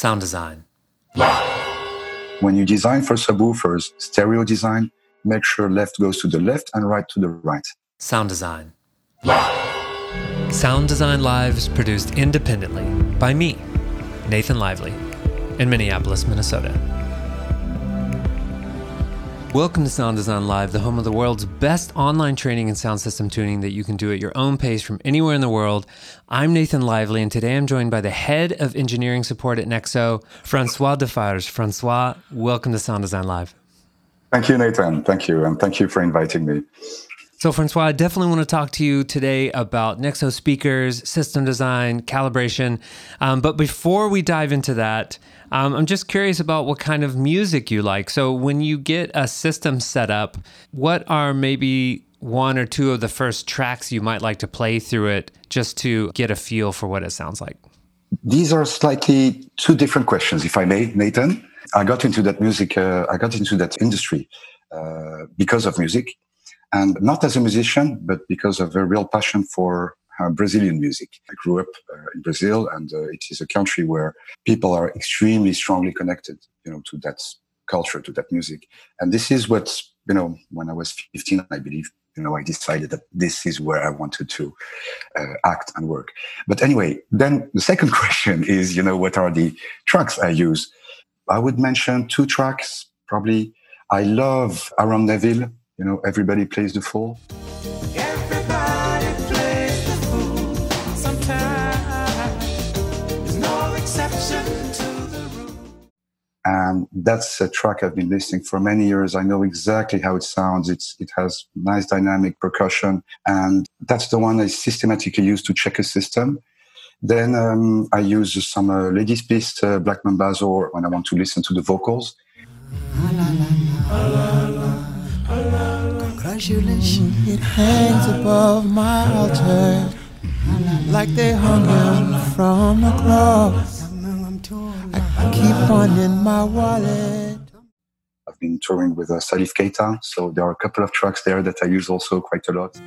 Sound design. When you design for subwoofers, stereo design, make sure left goes to the left and right to the right. Sound design. Sound Design Live is produced independently by me, Nathan Lively, in Minneapolis, Minnesota. Welcome to Sound Design Live, the home of the world's best online training and sound system tuning that you can do at your own pace from anywhere in the world. I'm Nathan Lively, and today I'm joined by the head of engineering support at Nexo, Francois Deffarges. Francois, welcome to Sound Design Live. Thank you, Nathan. Thank you. And thank you for inviting me. So, Francois, I definitely want to talk to you today about Nexo speakers, system design, calibration. Um, but before we dive into that, um, I'm just curious about what kind of music you like. So, when you get a system set up, what are maybe one or two of the first tracks you might like to play through it just to get a feel for what it sounds like? These are slightly two different questions, if I may, Nathan. I got into that music, uh, I got into that industry uh, because of music and not as a musician, but because of a real passion for uh, Brazilian music. I grew up uh, in Brazil, and uh, it is a country where people are extremely strongly connected, you know, to that culture, to that music. And this is what you know. When I was 15, I believe, you know, I decided that this is where I wanted to uh, act and work. But anyway, then the second question is, you know, what are the tracks I use? I would mention two tracks. Probably, I love Aaron Neville you know, everybody plays the fool. Everybody plays the fool. Sometimes there's no exception to the rule. And that's a track I've been listening for many years. I know exactly how it sounds. It's it has nice dynamic percussion, and that's the one I systematically use to check a system. Then um, I use some uh, Ladysmith uh, Black Mambazo when I want to listen to the vocals. Congratulations, it hangs above my altar like they hung him from the cross. I keep one in my wallet. I've been touring with uh, Salif Keita, so there are a couple of tracks there that I use also quite a lot.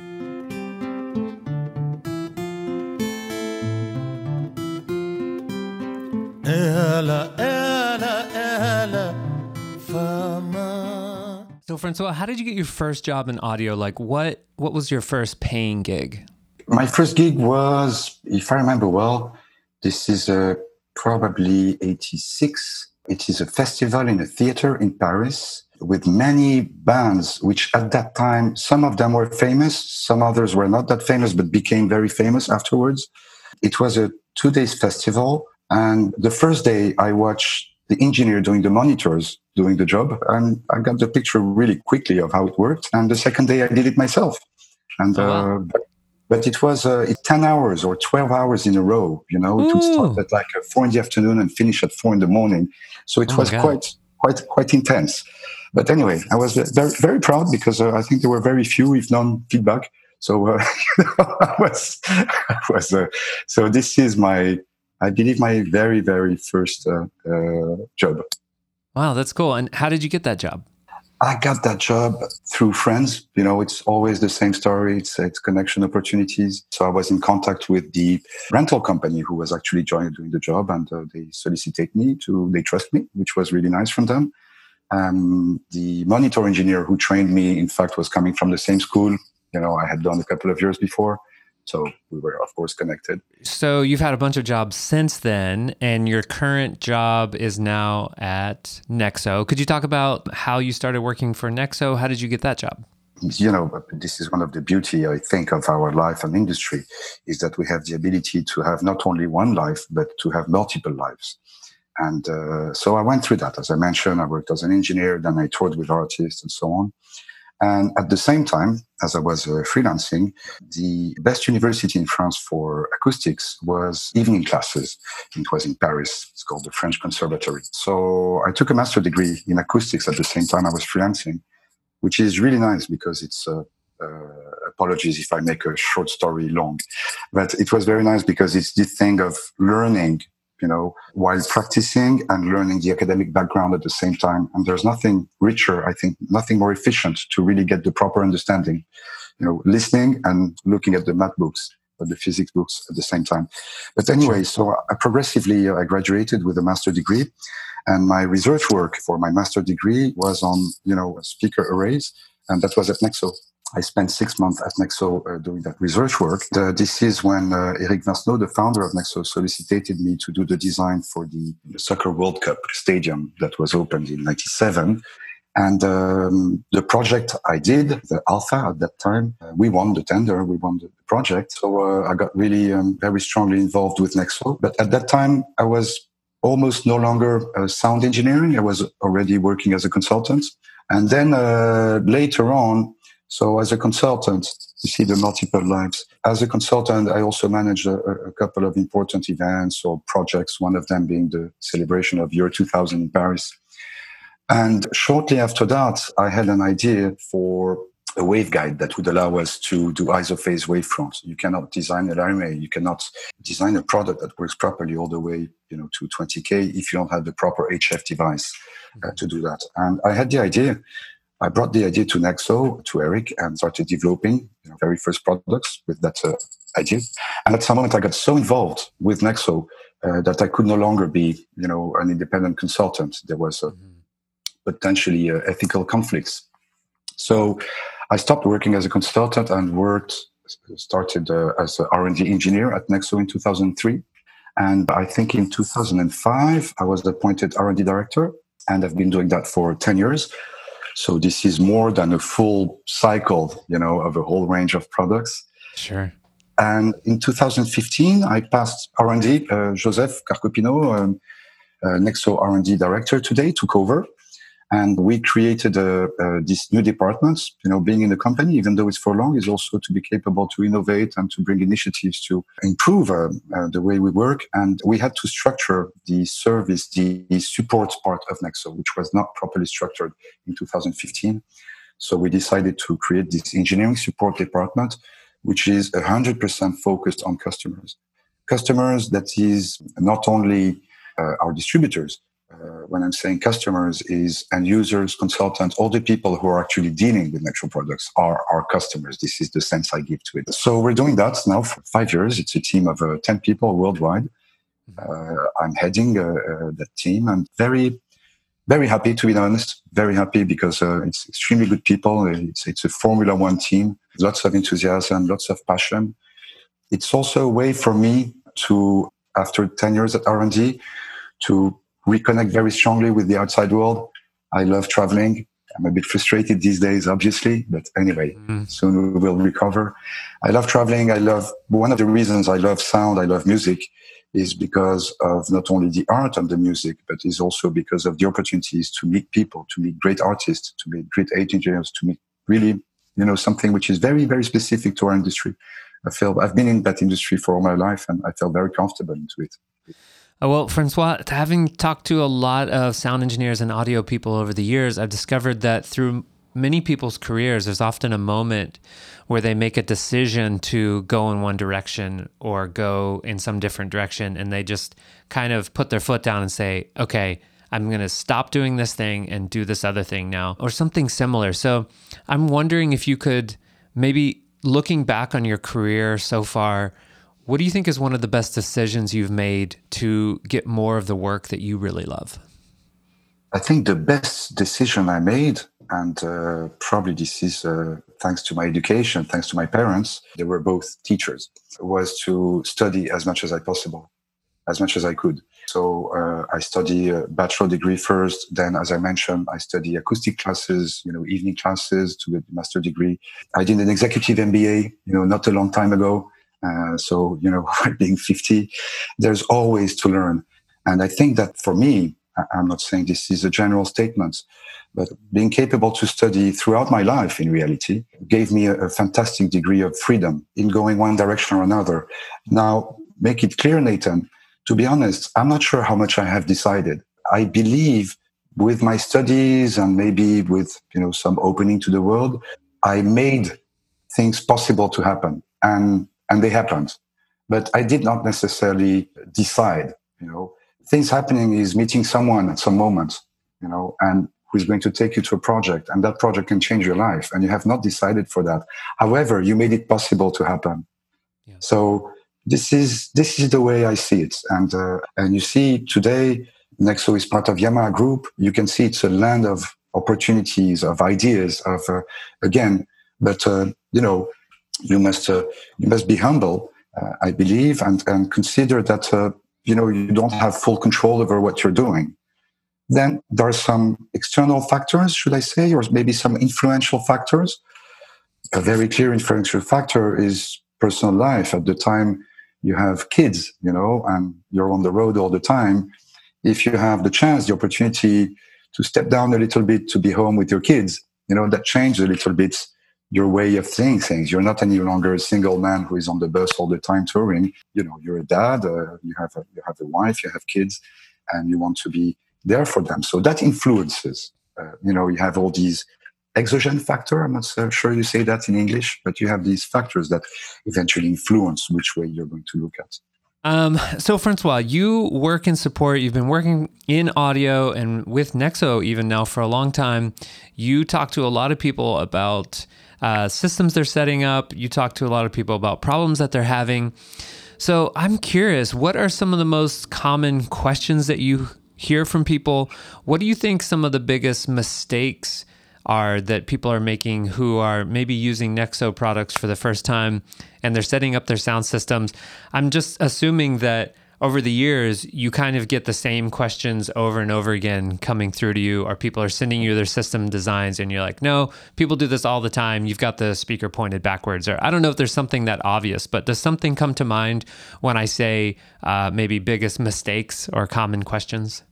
Ella, Ella, so, Francois, how did you get your first job in audio? Like, what what was your first paying gig? My first gig was, if I remember well, this is uh, probably '86. It is a festival in a theater in Paris with many bands, which at that time, some of them were famous, some others were not that famous, but became very famous afterwards. It was a two days festival. And the first day I watched the engineer doing the monitors doing the job. And I got the picture really quickly of how it worked. And the second day I did it myself. And, oh, wow. uh, but, but, it was uh, 10 hours or 12 hours in a row, you know, Ooh. to start at like four in the afternoon and finish at four in the morning. So it oh was quite, quite, quite intense. But anyway, I was very, very proud because uh, I think there were very few, if none, feedback. So uh, I was, I was uh, so this is my, I believe my very, very first uh, uh, job. Wow, that's cool. And how did you get that job? I got that job through friends. You know, it's always the same story. It's, it's connection opportunities. So I was in contact with the rental company who was actually joining doing the job, and uh, they solicited me to. They trust me, which was really nice from them. Um, the monitor engineer who trained me, in fact, was coming from the same school. You know, I had done a couple of years before. So we were, of course, connected. So you've had a bunch of jobs since then, and your current job is now at Nexo. Could you talk about how you started working for Nexo? How did you get that job? You know, this is one of the beauty, I think, of our life and industry is that we have the ability to have not only one life, but to have multiple lives. And uh, so I went through that. As I mentioned, I worked as an engineer, then I toured with artists and so on. And at the same time, as I was uh, freelancing, the best university in France for acoustics was evening classes. It was in Paris. It's called the French Conservatory. So I took a master degree in acoustics at the same time I was freelancing, which is really nice because it's uh, uh, apologies if I make a short story long, but it was very nice because it's this thing of learning you know, while practicing and learning the academic background at the same time. And there's nothing richer, I think, nothing more efficient to really get the proper understanding. You know, listening and looking at the math books but the physics books at the same time. But anyway, so I progressively uh, I graduated with a master degree, and my research work for my master degree was on you know speaker arrays, and that was at Nexo. I spent six months at Nexo uh, doing that research work. The, this is when uh, Eric Vincenot, the founder of Nexo, solicited me to do the design for the, the Soccer World Cup stadium that was opened in 97. And um, the project I did, the Alpha at that time, uh, we won the tender, we won the project. So uh, I got really um, very strongly involved with Nexo. But at that time, I was almost no longer sound engineering. I was already working as a consultant. And then uh, later on, so as a consultant, you see the multiple lives. As a consultant, I also managed a, a, couple of important events or projects, one of them being the celebration of Year 2000 in Paris. And shortly after that, I had an idea for a waveguide that would allow us to do isophase wavefronts. You cannot design an array. You cannot design a product that works properly all the way, you know, to 20k if you don't have the proper HF device uh, to do that. And I had the idea I brought the idea to Nexo, to Eric, and started developing you know, very first products with that uh, idea. And at some moment, I got so involved with Nexo uh, that I could no longer be, you know, an independent consultant. There was uh, mm-hmm. potentially uh, ethical conflicts. So I stopped working as a consultant and worked, started uh, as an R&D engineer at Nexo in 2003. And I think in 2005, I was appointed R&D director, and I've been doing that for 10 years. So this is more than a full cycle, you know, of a whole range of products. Sure. And in 2015, I passed R&D. Uh, Joseph Carcopino, um, uh, Nexo R&D director today, took over. And we created uh, uh, this new departments. You know, being in the company, even though it's for long, is also to be capable to innovate and to bring initiatives to improve uh, uh, the way we work. And we had to structure the service, the, the support part of Nexo, which was not properly structured in 2015. So we decided to create this engineering support department, which is 100% focused on customers. Customers that is not only uh, our distributors, uh, when I'm saying customers is end users, consultants, all the people who are actually dealing with natural products are our customers. This is the sense I give to it. So we're doing that now for five years. It's a team of uh, 10 people worldwide. Uh, I'm heading uh, uh, that team and very, very happy to be honest. Very happy because uh, it's extremely good people. It's, it's a Formula One team. Lots of enthusiasm, lots of passion. It's also a way for me to, after 10 years at R&D, to reconnect very strongly with the outside world. I love traveling. I'm a bit frustrated these days, obviously, but anyway, mm. soon we will recover. I love traveling. I love one of the reasons I love sound, I love music is because of not only the art and the music, but is also because of the opportunities to meet people, to meet great artists, to meet great engineers, to meet really, you know, something which is very, very specific to our industry. I feel I've been in that industry for all my life and I feel very comfortable into it. Uh, well, Francois, having talked to a lot of sound engineers and audio people over the years, I've discovered that through many people's careers, there's often a moment where they make a decision to go in one direction or go in some different direction. And they just kind of put their foot down and say, okay, I'm going to stop doing this thing and do this other thing now, or something similar. So I'm wondering if you could maybe looking back on your career so far, what do you think is one of the best decisions you've made to get more of the work that you really love? I think the best decision I made, and uh, probably this is uh, thanks to my education, thanks to my parents, they were both teachers, was to study as much as I possible, as much as I could. So uh, I study a bachelor degree first. Then, as I mentioned, I study acoustic classes, you know, evening classes to get master degree. I did an executive MBA, you know, not a long time ago. Uh, so, you know, being 50, there's always to learn. And I think that for me, I'm not saying this is a general statement, but being capable to study throughout my life in reality gave me a, a fantastic degree of freedom in going one direction or another. Now, make it clear, Nathan, to be honest, I'm not sure how much I have decided. I believe with my studies and maybe with, you know, some opening to the world, I made things possible to happen. And and they happened. But I did not necessarily decide, you know, things happening is meeting someone at some moment, you know, and who's going to take you to a project and that project can change your life and you have not decided for that. However, you made it possible to happen. Yes. So this is this is the way I see it, and uh, and you see today Nexo is part of Yamaha Group. You can see it's a land of opportunities, of ideas, of uh, again, but uh, you know, you must uh, you must be humble, uh, I believe, and and consider that uh, you know you don't have full control over what you're doing. Then there are some external factors, should I say, or maybe some influential factors. A very clear influential factor is personal life. At the time you have kids, you know, and you're on the road all the time. If you have the chance, the opportunity to step down a little bit to be home with your kids, you know, that changes a little bit your way of seeing things. You're not any longer a single man who is on the bus all the time touring. You know, you're a dad, uh, you have a, you have a wife, you have kids, and you want to be there for them. So that influences. Uh, you know, you have all these exogenous factor. I'm not so sure you say that in English, but you have these factors that eventually influence which way you're going to look at. Um, so, Francois, you work in support. You've been working in audio and with Nexo even now for a long time. You talk to a lot of people about uh, systems they're setting up. You talk to a lot of people about problems that they're having. So, I'm curious, what are some of the most common questions that you hear from people? What do you think some of the biggest mistakes are that people are making who are maybe using Nexo products for the first time and they're setting up their sound systems. I'm just assuming that over the years, you kind of get the same questions over and over again coming through to you, or people are sending you their system designs, and you're like, no, people do this all the time. You've got the speaker pointed backwards. Or I don't know if there's something that obvious, but does something come to mind when I say uh, maybe biggest mistakes or common questions?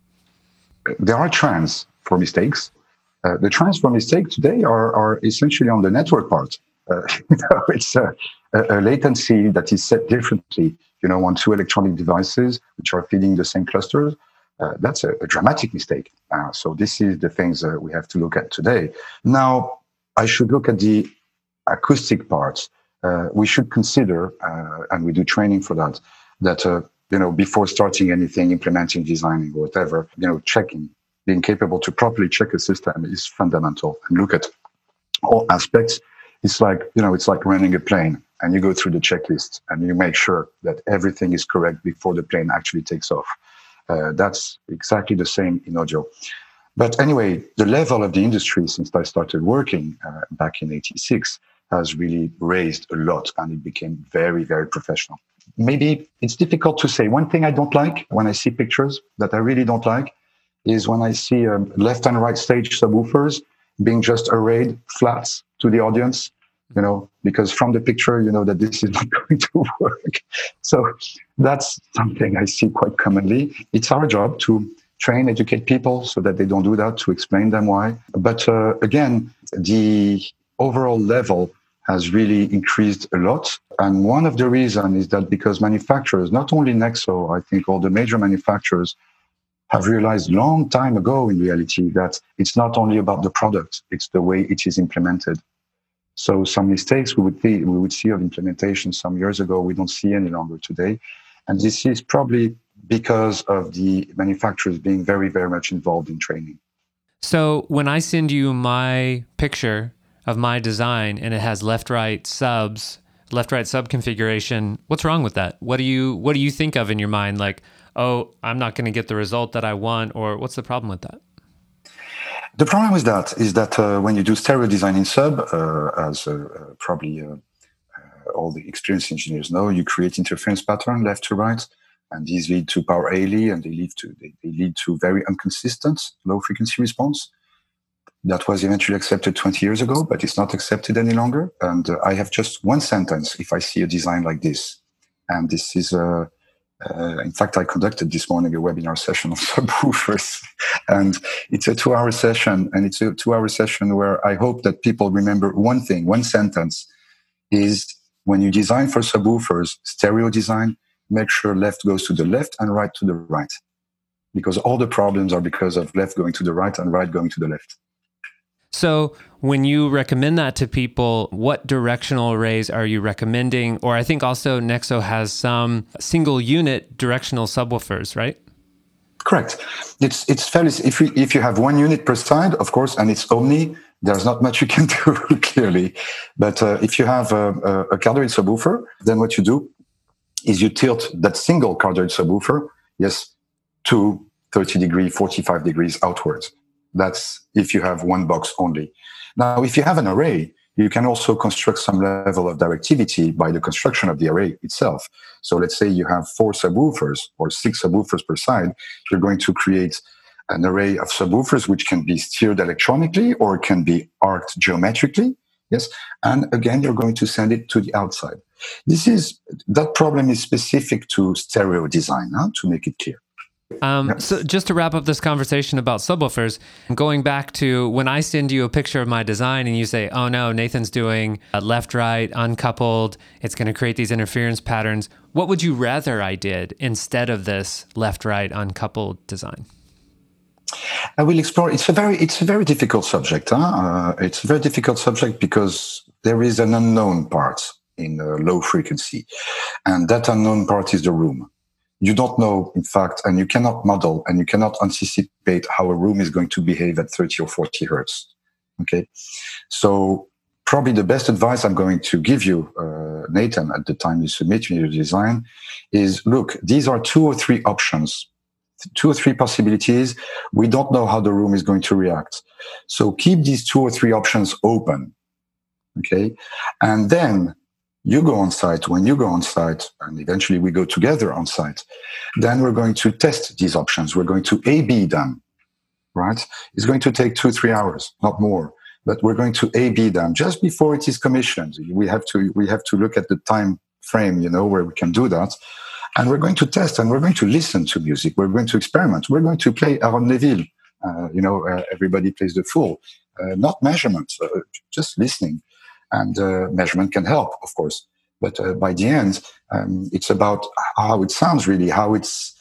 There are trends for mistakes. Uh, the for mistakes today are, are essentially on the network part. Uh, you know, it's a, a, latency that is set differently, you know, on two electronic devices which are feeding the same clusters. Uh, that's a, a, dramatic mistake. Uh, so this is the things that we have to look at today. Now, I should look at the acoustic parts. Uh, we should consider, uh, and we do training for that, that you know before starting anything, implementing, designing, whatever, you know, checking being capable to properly check a system is fundamental and look at all aspects. It's like, you know, it's like running a plane and you go through the checklist and you make sure that everything is correct before the plane actually takes off. Uh, that's exactly the same in audio. But anyway, the level of the industry since I started working uh, back in 86 has really raised a lot and it became very, very professional. Maybe it's difficult to say. One thing I don't like when I see pictures that I really don't like is when I see um, left and right stage subwoofers being just arrayed flat to the audience, you know, because from the picture, you know that this is not going to work. So that's something I see quite commonly. It's our job to train, educate people so that they don't do that, to explain them why. But uh, again, the overall level has really increased a lot. And one of the reasons is that because manufacturers, not only Nexo, I think all the major manufacturers have realized long time ago in reality that it's not only about the product, it's the way it is implemented. So some mistakes we would see, we would see of implementation some years ago, we don't see any longer today. And this is probably because of the manufacturers being very, very much involved in training. So when I send you my picture of my design and it has left right subs, left right sub configuration, what's wrong with that? What do you what do you think of in your mind like oh, I'm not going to get the result that I want, or what's the problem with that? The problem with that is that uh, when you do stereo design in sub, uh, as uh, uh probably uh, uh, all the experienced engineers know, you create interference pattern left to right, and these lead to power alley, and they lead to they, they lead to very inconsistent low frequency response. That was eventually accepted 20 years ago, but it's not accepted any longer. And I have just one sentence if I see a design like this, and this is a uh, in fact, I conducted this morning a webinar session on subwoofers, and it's a two-hour session, and it's a two-hour session where I hope that people remember one thing, one sentence, is when you design for subwoofers, stereo design, make sure left goes to the left and right to the right, because all the problems are because of left going to the right and right going to the left. So, when you recommend that to people, what directional arrays are you recommending? Or I think also Nexo has some single unit directional subwoofers, right? Correct. It's it's fairly if you if you have one unit per side, of course, and it's omni, there's not much you can do clearly. But uh, if you have a, a, cardioid subwoofer, then what you do is you tilt that single cardioid subwoofer, yes, to 30 degree, 45 degrees outwards. That's if you have one box only. Now, if you have an array, you can also construct some level of directivity by the construction of the array itself. So let's say you have four subwoofers or six subwoofers per side. You're going to create an array of subwoofers which can be steered electronically or can be arced geometrically. Yes. And again, you're going to send it to the outside. This is, that problem is specific to stereo design, huh, to make it clear. Um, so just to wrap up this conversation about subwoofers, going back to when I send you a picture of my design and you say, "Oh no, Nathan's doing left right uncoupled. It's going to create these interference patterns." What would you rather I did instead of this left right uncoupled design? I will explore. It's a very it's a very difficult subject. Huh? Uh, it's a very difficult subject because there is an unknown part in low frequency, and that unknown part is the room you don't know, in fact, and you cannot model and you cannot anticipate how a room is going to behave at 30 or 40 hertz. Okay. So probably the best advice I'm going to give you, uh, Nathan, at the time you submit your design is look, these are two or three options, two or three possibilities. We don't know how the room is going to react. So keep these two or three options open. Okay. And then you go on site, when you go on site, and eventually we go together on site, then we're going to test these options. We're going to A B them, right? It's going to take two, three hours, not more, but we're going to A B them just before it is commissioned. We have to, we have to look at the time frame, you know, where we can do that. And we're going to test and we're going to listen to music. We're going to experiment. We're going to play Aaron Neville. Uh, you know, uh, everybody plays the fool. uh, not measurements, uh, just listening and uh, measurement can help, of course. But uh, by the end, um, it's about how it sounds really, how it's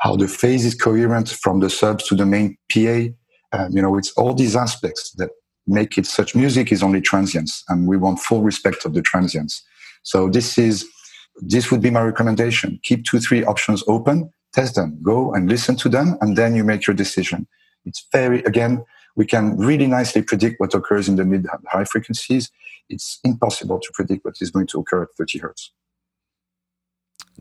how the phase is coherent from the subs to the main PA. Um, you know, it's all these aspects that make it such. Music is only transience, and we want full respect of the transience. So this is this would be my recommendation. Keep two, three options open, test them, go and listen to them, and then you make your decision. It's very again, we can really nicely predict what occurs in the mid and high frequencies it's impossible to predict what is going to occur at 30 hertz.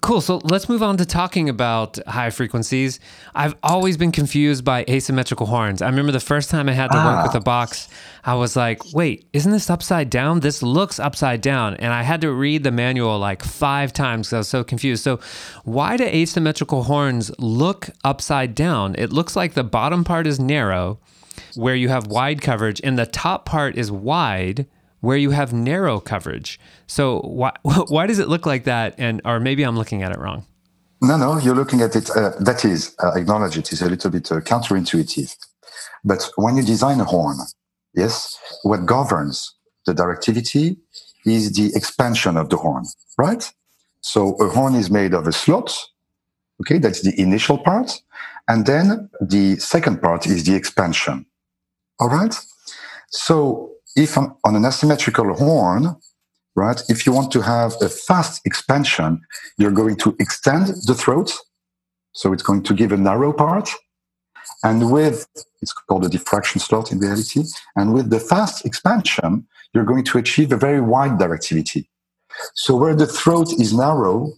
Cool. So let's move on to talking about high frequencies. I've always been confused by asymmetrical horns. I remember the first time I had to ah. work with a box, I was like, wait, isn't this upside down? This looks upside down. And I had to read the manual like five times because I was so confused. So, why do asymmetrical horns look upside down? It looks like the bottom part is narrow, where you have wide coverage, and the top part is wide where you have narrow coverage. So why why does it look like that? And or maybe I'm looking at it wrong. No, no, you're looking at it. Uh, that is, uh, acknowledge it is a little bit uh, counterintuitive. But when you design a horn, yes, what governs the directivity is the expansion of the horn, right? So a horn is made of a slot. Okay, that's the initial part. And then the second part is the expansion. All right. So if on, on an asymmetrical horn, right, if you want to have a fast expansion, you're going to extend the throat. So it's going to give a narrow part. And with, it's called a diffraction slot in reality. And with the fast expansion, you're going to achieve a very wide directivity. So where the throat is narrow,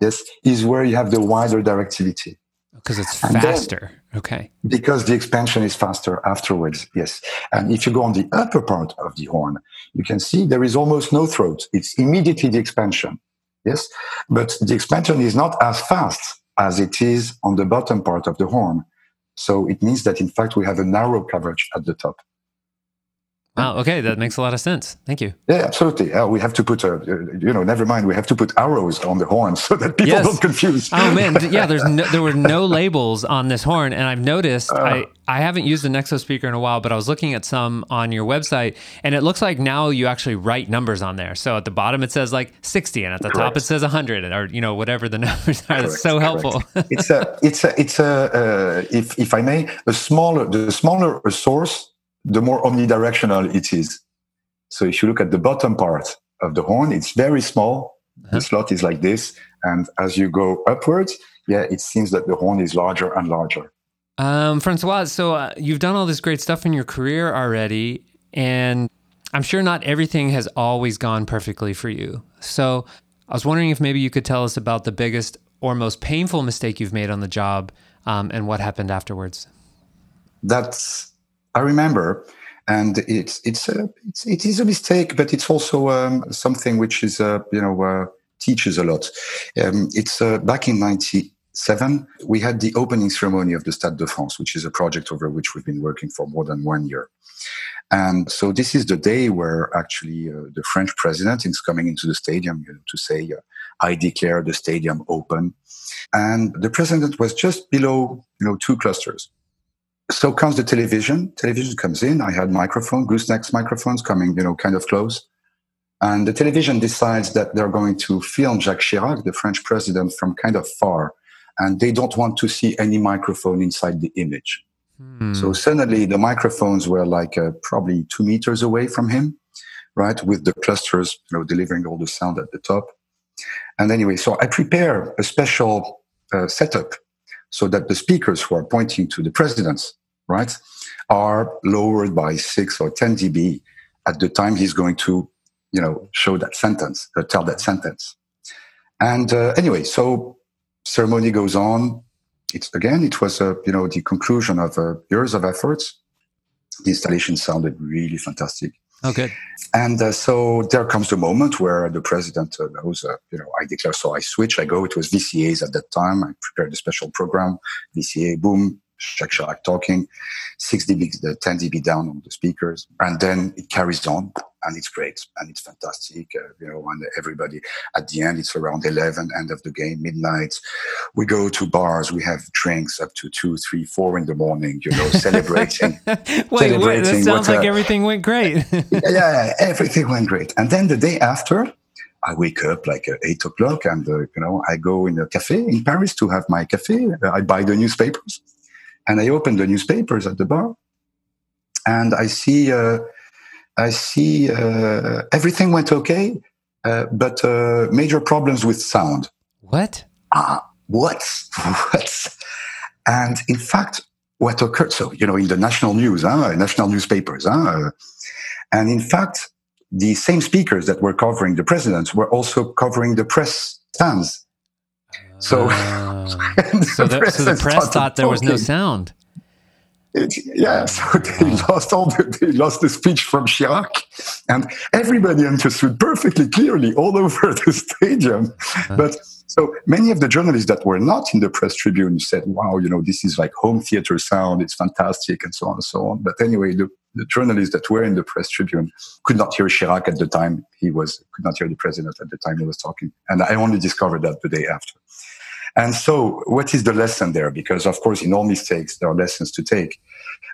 yes, is where you have the wider directivity. Because it's faster. Then, okay. Because the expansion is faster afterwards. Yes. And if you go on the upper part of the horn, you can see there is almost no throat. It's immediately the expansion. Yes. But the expansion is not as fast as it is on the bottom part of the horn. So it means that in fact we have a narrow coverage at the top. Wow. Okay, that makes a lot of sense. Thank you. Yeah, absolutely. Uh, we have to put, uh, you know, never mind. We have to put arrows on the horn so that people yes. don't confuse. Oh man, yeah. There's no, there were no labels on this horn, and I've noticed. Uh, I I haven't used a Nexo speaker in a while, but I was looking at some on your website, and it looks like now you actually write numbers on there. So at the bottom it says like 60, and at the correct. top it says 100, or you know whatever the numbers are. It's so helpful. it's a it's a it's a uh, if if I may, a smaller the smaller a source the more omnidirectional it is. So if you look at the bottom part of the horn, it's very small. Uh-huh. The slot is like this. And as you go upwards, yeah, it seems that the horn is larger and larger. Um, Francois, so uh, you've done all this great stuff in your career already, and I'm sure not everything has always gone perfectly for you. So I was wondering if maybe you could tell us about the biggest or most painful mistake you've made on the job um, and what happened afterwards. That's I remember, and it's it's a it's, it is a mistake, but it's also um, something which is uh, you know uh, teaches a lot. Um, it's uh, back in '97 we had the opening ceremony of the Stade de France, which is a project over which we've been working for more than one year. And so this is the day where actually uh, the French president is coming into the stadium you know, to say, uh, "I declare the stadium open." And the president was just below, you know, two clusters. So comes the television. Television comes in. I had microphone, goosenecks microphones coming, you know, kind of close. And the television decides that they're going to film Jacques Chirac, the French president, from kind of far. And they don't want to see any microphone inside the image. Hmm. So suddenly the microphones were like uh, probably two meters away from him, right? With the clusters, you know, delivering all the sound at the top. And anyway, so I prepare a special uh, setup so that the speakers who are pointing to the presidents, right, are lowered by six or 10 dB at the time he's going to, you know, show that sentence, uh, tell that sentence. And uh, anyway, so ceremony goes on. It's again, it was, uh, you know, the conclusion of uh, years of efforts. The installation sounded really fantastic. Okay. And uh, so there comes the moment where the president uh, knows, uh, you know, I declare, so I switch, I go. It was VCAs at that time. I prepared a special program, VCA, boom, Jacques Chirac talking, 6 dB, the 10 dB down on the speakers. And then it carries on and it's great and it's fantastic. Uh, you know, and everybody at the end, it's around 11, end of the game, midnight. We go to bars, we have drinks up to two, three, four in the morning, you know, celebrating. wait, celebrating wait, that sounds like uh, everything went great. yeah, yeah, everything went great. And then the day after, I wake up like uh, eight o'clock and, uh, you know, I go in a cafe in Paris to have my cafe. I buy the newspapers and I open the newspapers at the bar and I see, uh, I see uh, everything went okay, uh, but uh, major problems with sound. What? Ah, what? what? And in fact, what occurred, so, you know, in the national news, huh, national newspapers, huh, and in fact, the same speakers that were covering the presidents were also covering the press stands. So, uh, so, the, so the press thought there was no sound. It, yeah, so they lost all the, they lost the speech from Chirac, and everybody understood perfectly clearly all over the stadium. Uh-huh. But so many of the journalists that were not in the press tribune said, "Wow, you know, this is like home theater sound. It's fantastic," and so on and so on. But anyway, the, the journalists that were in the press tribune could not hear Chirac at the time he was could not hear the president at the time he was talking, and I only discovered that the day after. And so, what is the lesson there? Because, of course, in all mistakes, there are lessons to take.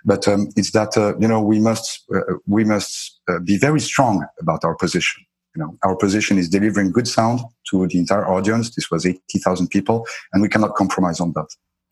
But um, it's that uh, you know we must uh, we must uh, be very strong about our position. You know, our position is delivering good sound to the entire audience. This was eighty thousand people, and we cannot compromise on that.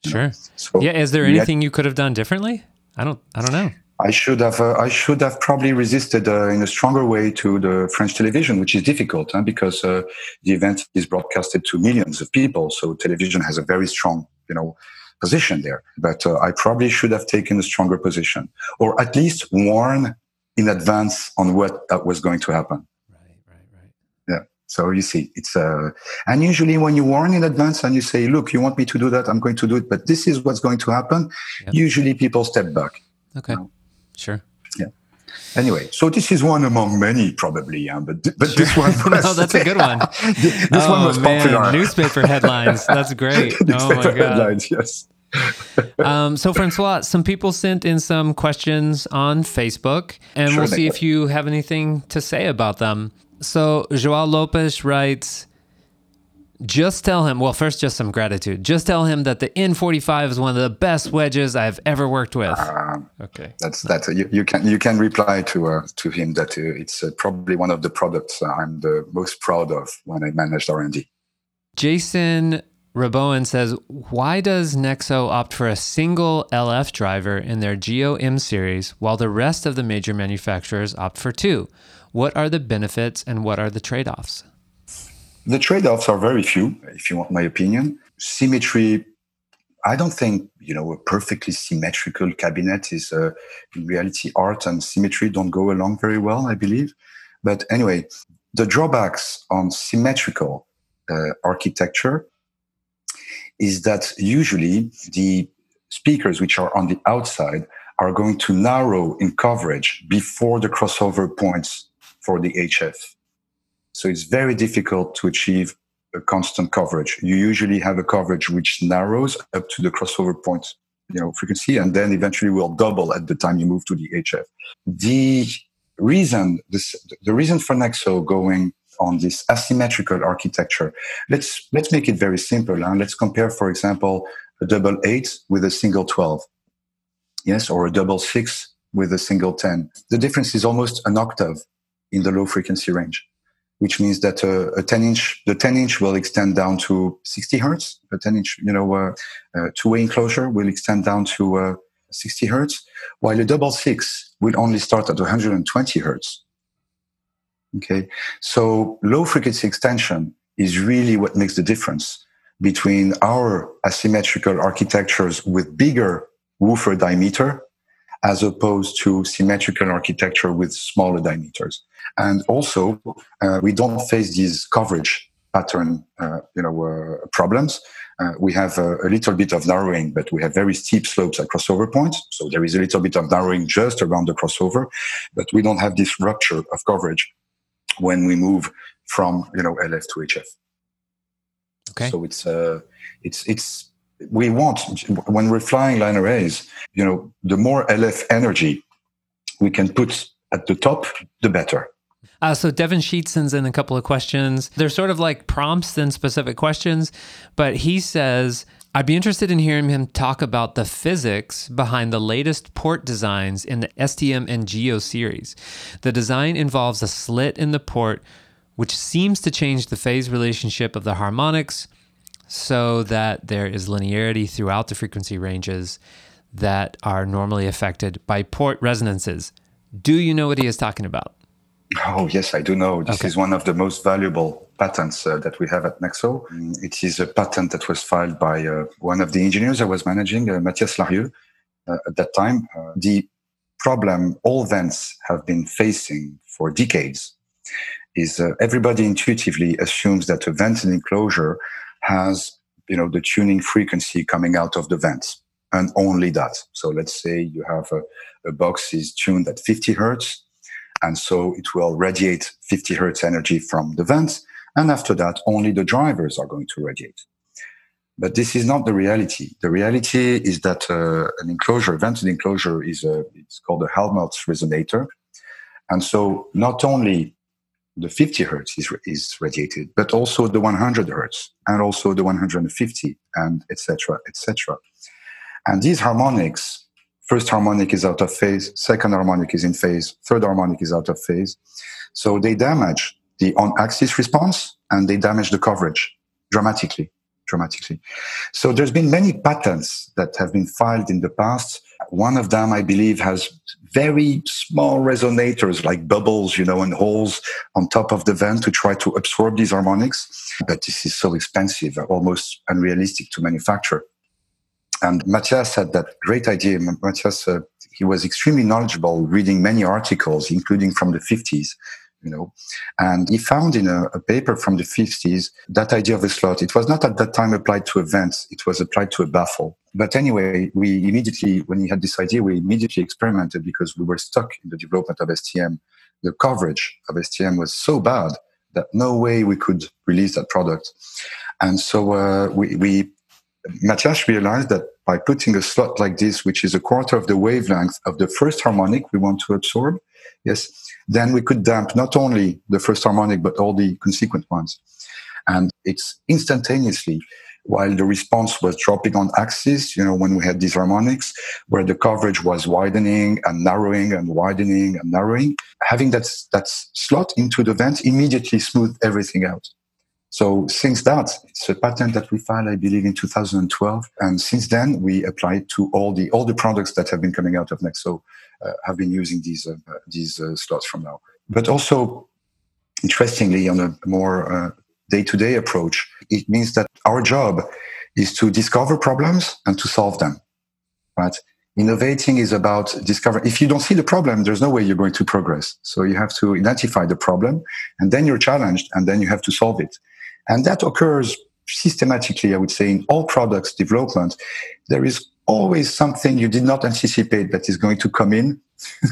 Sure. So, yeah. Is there anything you could have done differently? I don't. I don't know. I should have uh, I should have probably resisted uh, in a stronger way to the French television, which is difficult huh? because uh, the event is broadcasted to millions of people. So television has a very strong, you know, position there. But uh, I probably should have taken a stronger position, or at least warn in advance on what that was going to happen. Right, right, right. Yeah. So you see, it's uh, and usually when you warn in advance and you say, "Look, you want me to do that? I'm going to do it, but this is what's going to happen." Yep. Usually, people step back. Okay. You know? Sure. Yeah. Anyway, so this is one among many, probably, yeah, but but sure. this one was, no, that's a good one. this oh, one was man. popular. Newspaper headlines. That's great. oh my god. Headlines, yes. um, so, Francois, some people sent in some questions on Facebook, and sure we'll see if you have anything to say about them. So, Joao Lopez writes, just tell him, well, first, just some gratitude. Just tell him that the N45 is one of the best wedges I've ever worked with. Uh, okay. That's that. You, you, can you can reply to uh, to him that uh, it's uh, probably one of the products I'm the most proud of when I managed R&D. Jason Raboen says, why does Nexo opt for a single LF driver in their Geo M series while the rest of the major manufacturers opt for two? What are the benefits and what are the trade offs? The trade offs are very few, if you want my opinion. Symmetry, I don't think, you know, a perfectly symmetrical cabinet is, uh, in reality, art and symmetry don't go along very well, I believe. But anyway, the drawbacks on symmetrical uh, architecture is that usually the speakers which are on the outside are going to narrow in coverage before the crossover points for the HF. So it's very difficult to achieve a constant coverage. You usually have a coverage which narrows up to the crossover point, you know, frequency, and then eventually will double at the time you move to the HF. The reason, this, the reason for Nexo going on this asymmetrical architecture, let's let's make it very simple. And let's compare, for example, a double eight with a single twelve, yes, or a double six with a single ten. The difference is almost an octave in the low frequency range which means that uh, a 10 inch, the 10 inch will extend down to 60 hertz. A 10 inch, you know, uh, uh, two way enclosure will extend down to uh, 60 hertz, while a double six will only start at 120 hertz. Okay. So low frequency extension is really what makes the difference between our asymmetrical architectures with bigger woofer diameter as opposed to symmetrical architecture with smaller diameters. And also, uh, we don't face these coverage pattern, uh, you know, uh, problems. Uh, we have a, a, little bit of narrowing, but we have very steep slopes at crossover points. So there is a little bit of narrowing just around the crossover, but we don't have this rupture of coverage when we move from, you know, LF to HF. Okay. So it's, uh, it's, it's, we want, when we're flying line arrays, you know, the more LF energy we can put at the top, the better. Uh, so Devin Sheets sends in a couple of questions. They're sort of like prompts and specific questions, but he says, I'd be interested in hearing him talk about the physics behind the latest port designs in the STM and Geo series. The design involves a slit in the port, which seems to change the phase relationship of the harmonics so that there is linearity throughout the frequency ranges that are normally affected by port resonances. Do you know what he is talking about? Oh, yes, I do know. This okay. is one of the most valuable patents uh, that we have at Nexo. Mm, it is a patent that was filed by uh, one of the engineers I was managing, uh, Mathias Larieux, uh, at that time. Uh, the problem all vents have been facing for decades is uh, everybody intuitively assumes that a vented enclosure has, you know, the tuning frequency coming out of the vents and only that. So let's say you have a, a box is tuned at 50 hertz and so it will radiate 50 hertz energy from the vents. And after that, only the drivers are going to radiate. But this is not the reality. The reality is that uh, an enclosure, a vented enclosure, is a, it's called a Helmholtz resonator. And so not only the 50 hertz is, is radiated, but also the 100 hertz and also the 150 and etc. etc. And these harmonics First harmonic is out of phase, second harmonic is in phase, third harmonic is out of phase. So they damage the on axis response and they damage the coverage dramatically, dramatically. So there's been many patents that have been filed in the past. One of them, I believe, has very small resonators like bubbles, you know, and holes on top of the vent to try to absorb these harmonics. But this is so expensive, almost unrealistic to manufacture. And Matthias had that great idea. Matthias, uh, he was extremely knowledgeable, reading many articles, including from the 50s, you know. And he found in a, a, paper from the 50s that idea of a slot. It was not at that time applied to events, it was applied to a baffle. But anyway, we immediately, when he had this idea, we immediately experimented because we were stuck in the development of STM. The coverage of STM was so bad that no way we could release that product. And so uh, we, we Matthias realized that by putting a slot like this, which is a quarter of the wavelength of the first harmonic we want to absorb, yes, then we could damp not only the first harmonic, but all the consequent ones. And it's instantaneously, while the response was dropping on axis, you know, when we had these harmonics, where the coverage was widening and narrowing and widening and narrowing, having that, that slot into the vent immediately smoothed everything out. So since that, it's a patent that we filed, I believe, in 2012. And since then, we applied to all the all the products that have been coming out of Nexo uh, have been using these uh, these uh, slots from now. But also, interestingly, on a more uh, day-to-day approach, it means that our job is to discover problems and to solve them. Right? Innovating is about discovering. If you don't see the problem, there's no way you're going to progress. So you have to identify the problem, and then you're challenged, and then you have to solve it And that occurs systematically, I would say, in all products development. There is always something you did not anticipate that is going to come in.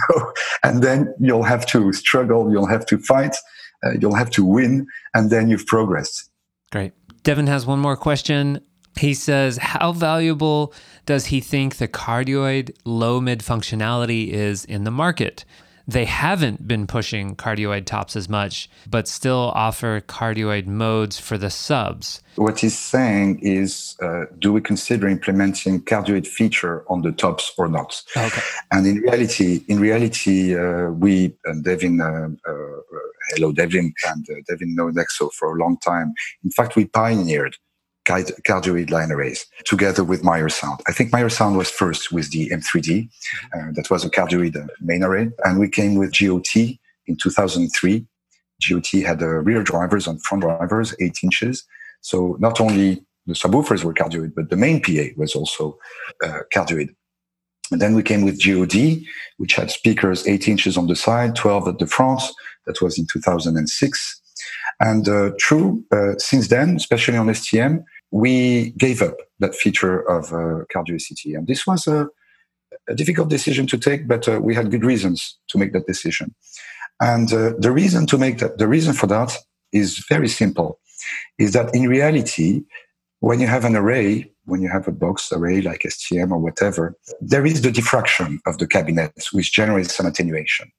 and then you'll have to struggle, you'll have to fight, uh, you'll have to win, and then you've progressed. Great. Devin has one more question. He says, How valuable does he think the cardioid low mid functionality is in the market? They haven't been pushing cardioid tops as much, but still offer cardioid modes for the subs. What he's saying is, uh, do we consider implementing cardioid feature on the tops or not? Okay. And in reality, in reality, uh, we and Devin, uh, uh hello Devin, and uh, Devin know Nexo for a long time. In fact, we pioneered cardioid line arrays together with Meyer Sound. I think Meyer Sound was first with the M3D. Uh, that was a cardioid uh, main array. And we came with GEO T in 2003. GEO T had uh, rear drivers and front drivers, eight inches. So not only the subwoofers were cardioid, but the main PA was also uh, cardioid. And then we came with GEO D, which had speakers eight inches on the side, 12 at the front. That was in 2006. And uh, true, uh, since then, especially on STM, we gave up that feature of uh, cardioCT. And this was a, a, difficult decision to take, but uh, we had good reasons to make that decision. And uh, the reason to make that, the reason for that is very simple, is that in reality, when you have an array, when you have a box array like STM or whatever, there is the diffraction of the cabinets, which generates some attenuation.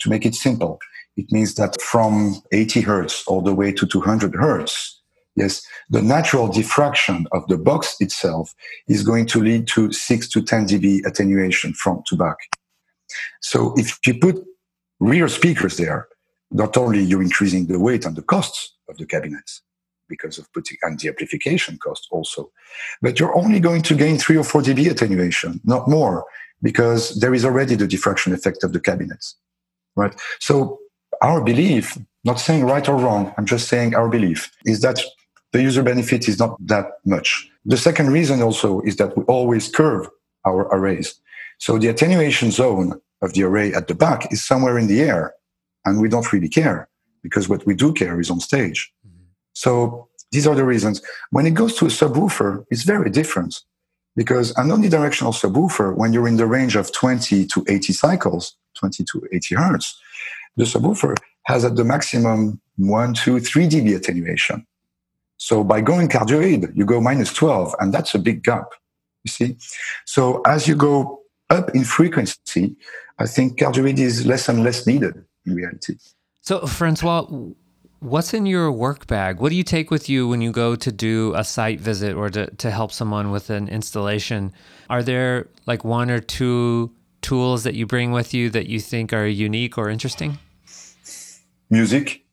To make it simple, it means that from 80 hertz all the way to 200 hertz, Yes, the natural diffraction of the box itself is going to lead to 6 to 10 dB attenuation front to back. So if you put rear speakers there, not only you're increasing the weight and the costs of the cabinets because of putting and the amplification cost also, but you're only going to gain 3 or 4 dB attenuation, not more, because there is already the diffraction effect of the cabinets. Right? So our belief, not saying right or wrong, I'm just saying our belief is that the user benefit is not that much. The second reason also is that we always curve our arrays. So the attenuation zone of the array at the back is somewhere in the air, and we don't really care because what we do care is on stage. Mm-hmm. So these are the reasons. When it goes to a subwoofer, it's very different because an omnidirectional subwoofer, when you're in the range of 20 to 80 cycles, 20 to 80 hertz, the subwoofer has at the maximum 1, 2, 3 dB attenuation. So by going cardioid, you go minus 12, and that's a big gap, you see? So as you go up in frequency, I think cardioid is less and less needed in reality. So, Francois, what's in your work bag? What do you take with you when you go to do a site visit or to, to help someone with an installation? Are there like one or two tools that you bring with you that you think are unique or interesting? Music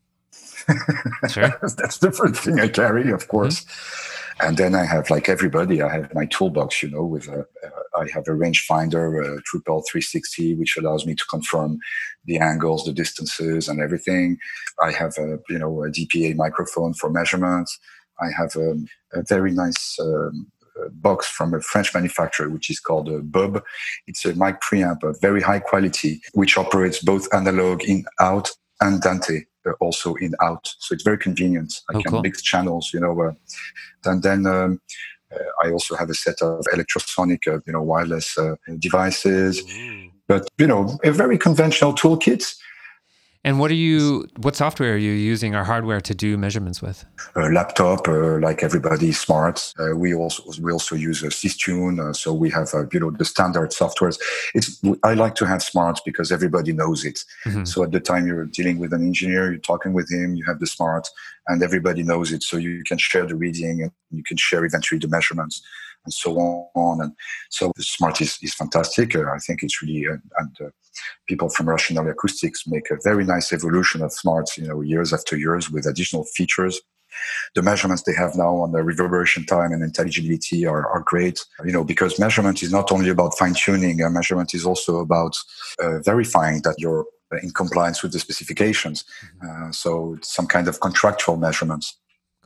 Sure. That's the first thing I carry, of course. Mm-hmm. And then I have, like everybody, I have my toolbox, you know, with a, uh, I have a rangefinder, a TruPulse 360, which allows me to confirm the angles, the distances, and everything. I have a, you know, a DPA microphone for measurements. I have a, a very nice um, box from a French manufacturer, which is called a Bob. It's a mic preamp of very high quality, which operates both analog in out and Dante also in out. So it's very convenient. I oh, can cool. mix channels, you know. Uh, and then um, uh, I also have a set of Lectrosonics, uh, you know, wireless uh, devices. Mm. But you know, a very conventional toolkit and what are you? What software are you using or hardware to do measurements with? A laptop, uh, like everybody, Smaart. Uh, we also we also use a Systune, uh, so we have uh, you know the standard softwares. It's I like to have Smaart because everybody knows it. Mm-hmm. So at the time you're dealing with an engineer, you're talking with him, you have the Smaart, and everybody knows it. So you can share the reading and you can share eventually the measurements and so on. And so the Smaart is, is fantastic. Uh, I think it's really, uh, and uh, people from Rational Acoustics make a very nice evolution of Smaarts, you know, years after years with additional features. The measurements they have now on the reverberation time and intelligibility are, are great, you know, because measurement is not only about fine tuning, uh, measurement is also about uh, verifying that you're in compliance with the specifications. Mm-hmm. Uh, so some kind of contractual measurements.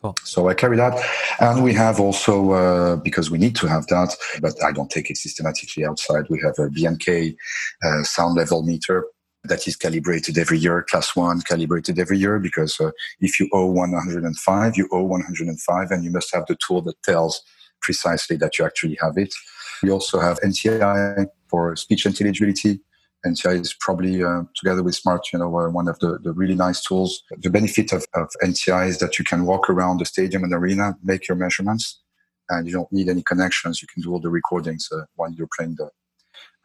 Cool. So I carry that. And we have also, uh, because we need to have that, but I don't take it systematically outside, we have a B&K uh, sound level meter. that is calibrated every year, class one calibrated every year, because uh, if you owe 105, you owe 105, and you must have the tool that tells precisely that you actually have it. We also have NTI for speech intelligibility. NTI is probably, uh, together with Smaart, you know, uh, one of the, the really nice tools. The benefit of, of NTI is that you can walk around the stadium and arena, make your measurements, and you don't need any connections. You can do all the recordings uh, while you're playing the,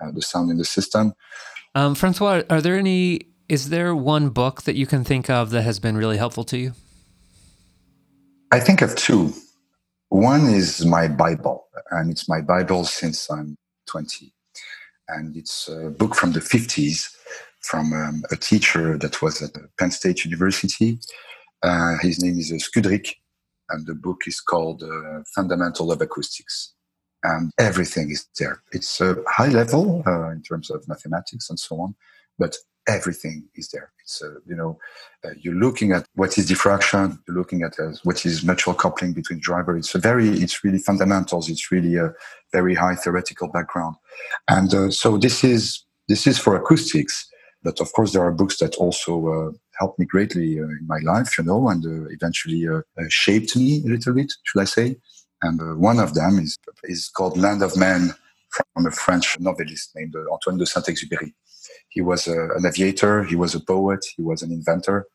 uh, the sound in the system. Um, Francois, are there any? Is there one book that you can think of that has been really helpful to you? I think of two. One is my Bible, and it's my Bible since I'm 20. And it's a book from the 50s from um, a teacher that was at Penn State University. Uh, his name is uh, Skudrzyk, and the book is called uh, Fundamental of Acoustics and everything is there. It's a high level uh, in terms of mathematics and so on, but everything is there. It's uh, you know uh, you're looking at what is diffraction, you're looking at uh, what is mutual coupling between driver. It's a very it's really fundamentals. It's really a very high theoretical background, and uh, so this is this is for acoustics. But of course, there are books that also uh, helped me greatly in my life, you know, and eventually shaped me a little bit, should I say? And one of them is, is called Land of Men from a French novelist named Antoine de Saint-Exupéry. He was a, an aviator, he was a poet, he was an inventor.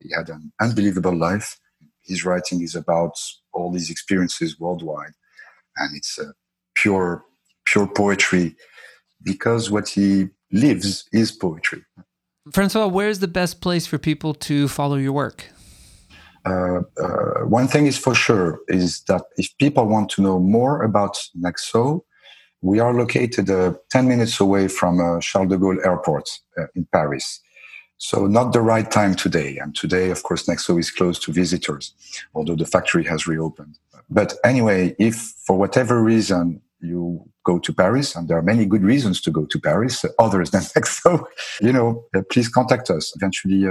He had an unbelievable life. His writing is about all these experiences worldwide. And it's uh, pure, pure poetry because what he lives is poetry. Francois, where's the best place for people to follow your work? Uh, uh, one thing is for sure is that if people want to know more about Nexo, we are located uh, 10 minutes away from uh, Charles de Gaulle Airport uh, in Paris. So not the right time today. And today, of course, Nexo is closed to visitors, although the factory has reopened. But anyway, if for whatever reason you go to Paris, and there are many good reasons to go to Paris, others than Nexo, you know, please contact us. Eventually,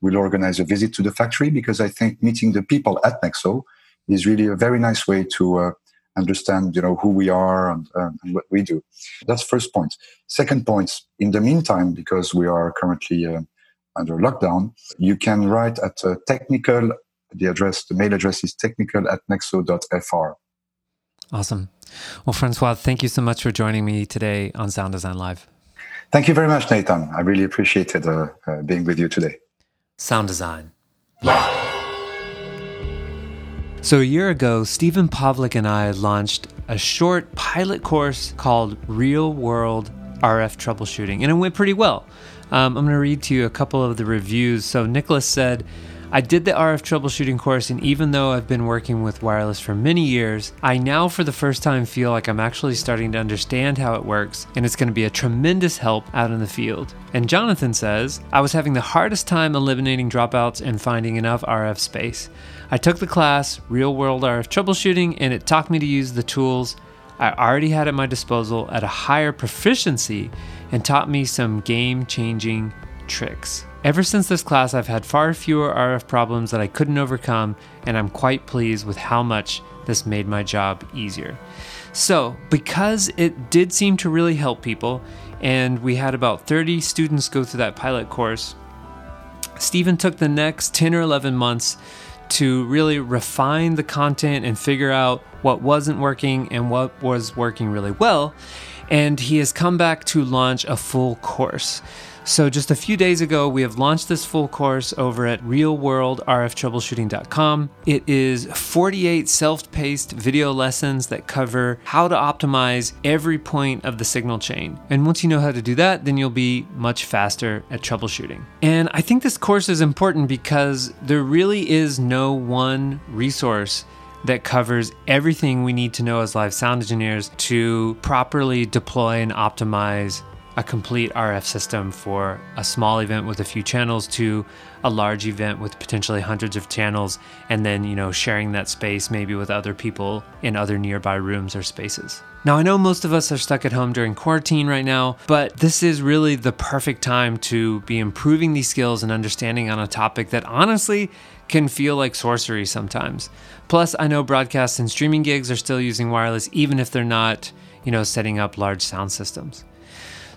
we'll organize a visit to the factory because I think meeting the people at Nexo is really a very nice way to uh, understand, you know, who we are and, uh, and, what we do. That's first point. Second point, in the meantime, because we are currently uh, under lockdown, you can write at uh, technical, the address, the mail address is technical at nexo.fr. Awesome. Well, Francois, thank you so much for joining me today on Sound Design Live. Thank you very much, Nathan. I really appreciated uh, uh, being with you today sound design. So, a year ago, Stephen Pavlik and I launched a short pilot course called Real World RF Troubleshooting, and it went pretty well. Um, I'm going to read to you a couple of the reviews. So, Nicholas said, I did the RF troubleshooting course, and even though I've been working with wireless for many years, I now for the first time feel like I'm actually starting to understand how it works, and it's going to be a tremendous help out in the field. And Jonathan says, I was having the hardest time eliminating dropouts and finding enough RF space. I took the class, Real World RF Troubleshooting, and it taught me to use the tools I already had at my disposal at a higher proficiency and taught me some game changing tricks. Ever since this class, I've had far fewer RF problems that I couldn't overcome, and I'm quite pleased with how much this made my job easier. So, because it did seem to really help people, and we had about 30 students go through that pilot course, Stephen took the next 10 or 11 months to really refine the content and figure out what wasn't working and what was working really well. And he has come back to launch a full course. So, just a few days ago, we have launched this full course over at realworldrftroubleshooting.com. It is 48 self paced video lessons that cover how to optimize every point of the signal chain. And once you know how to do that, then you'll be much faster at troubleshooting. And I think this course is important because there really is no one resource that covers everything we need to know as live sound engineers to properly deploy and optimize a complete RF system for a small event with a few channels to a large event with potentially hundreds of channels and then, you know, sharing that space maybe with other people in other nearby rooms or spaces. Now, I know most of us are stuck at home during quarantine right now, but this is really the perfect time to be improving these skills and understanding on a topic that honestly can feel like sorcery sometimes. Plus, I know broadcasts and streaming gigs are still using wireless even if they're not, you know, setting up large sound systems.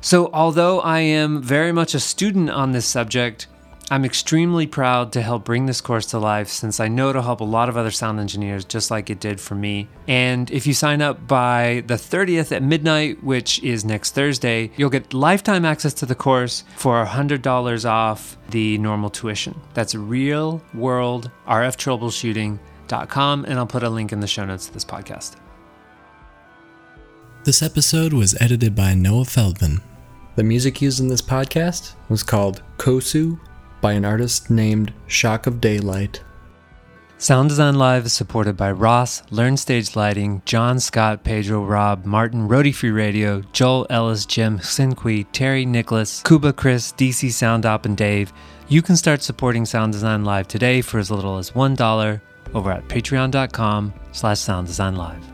So, although I am very much a student on this subject, I'm extremely proud to help bring this course to life since I know it'll help a lot of other sound engineers just like it did for me. And if you sign up by the 30th at midnight, which is next Thursday, you'll get lifetime access to the course for $100 off the normal tuition. That's realworldrftroubleshooting.com, and I'll put a link in the show notes to this podcast. This episode was edited by Noah Feldman. The music used in this podcast was called Kosu by an artist named Shock of Daylight. Sound Design Live is supported by Ross, Learn Stage Lighting, John Scott, Pedro, Rob, Martin, Roadie Free Radio, Joel, Ellis, Jim, Sinqui, Terry, Nicholas, Kuba, Chris, DC Sound Op, and Dave. You can start supporting Sound Design Live today for as little as $1 over at patreon.com slash sounddesignlive.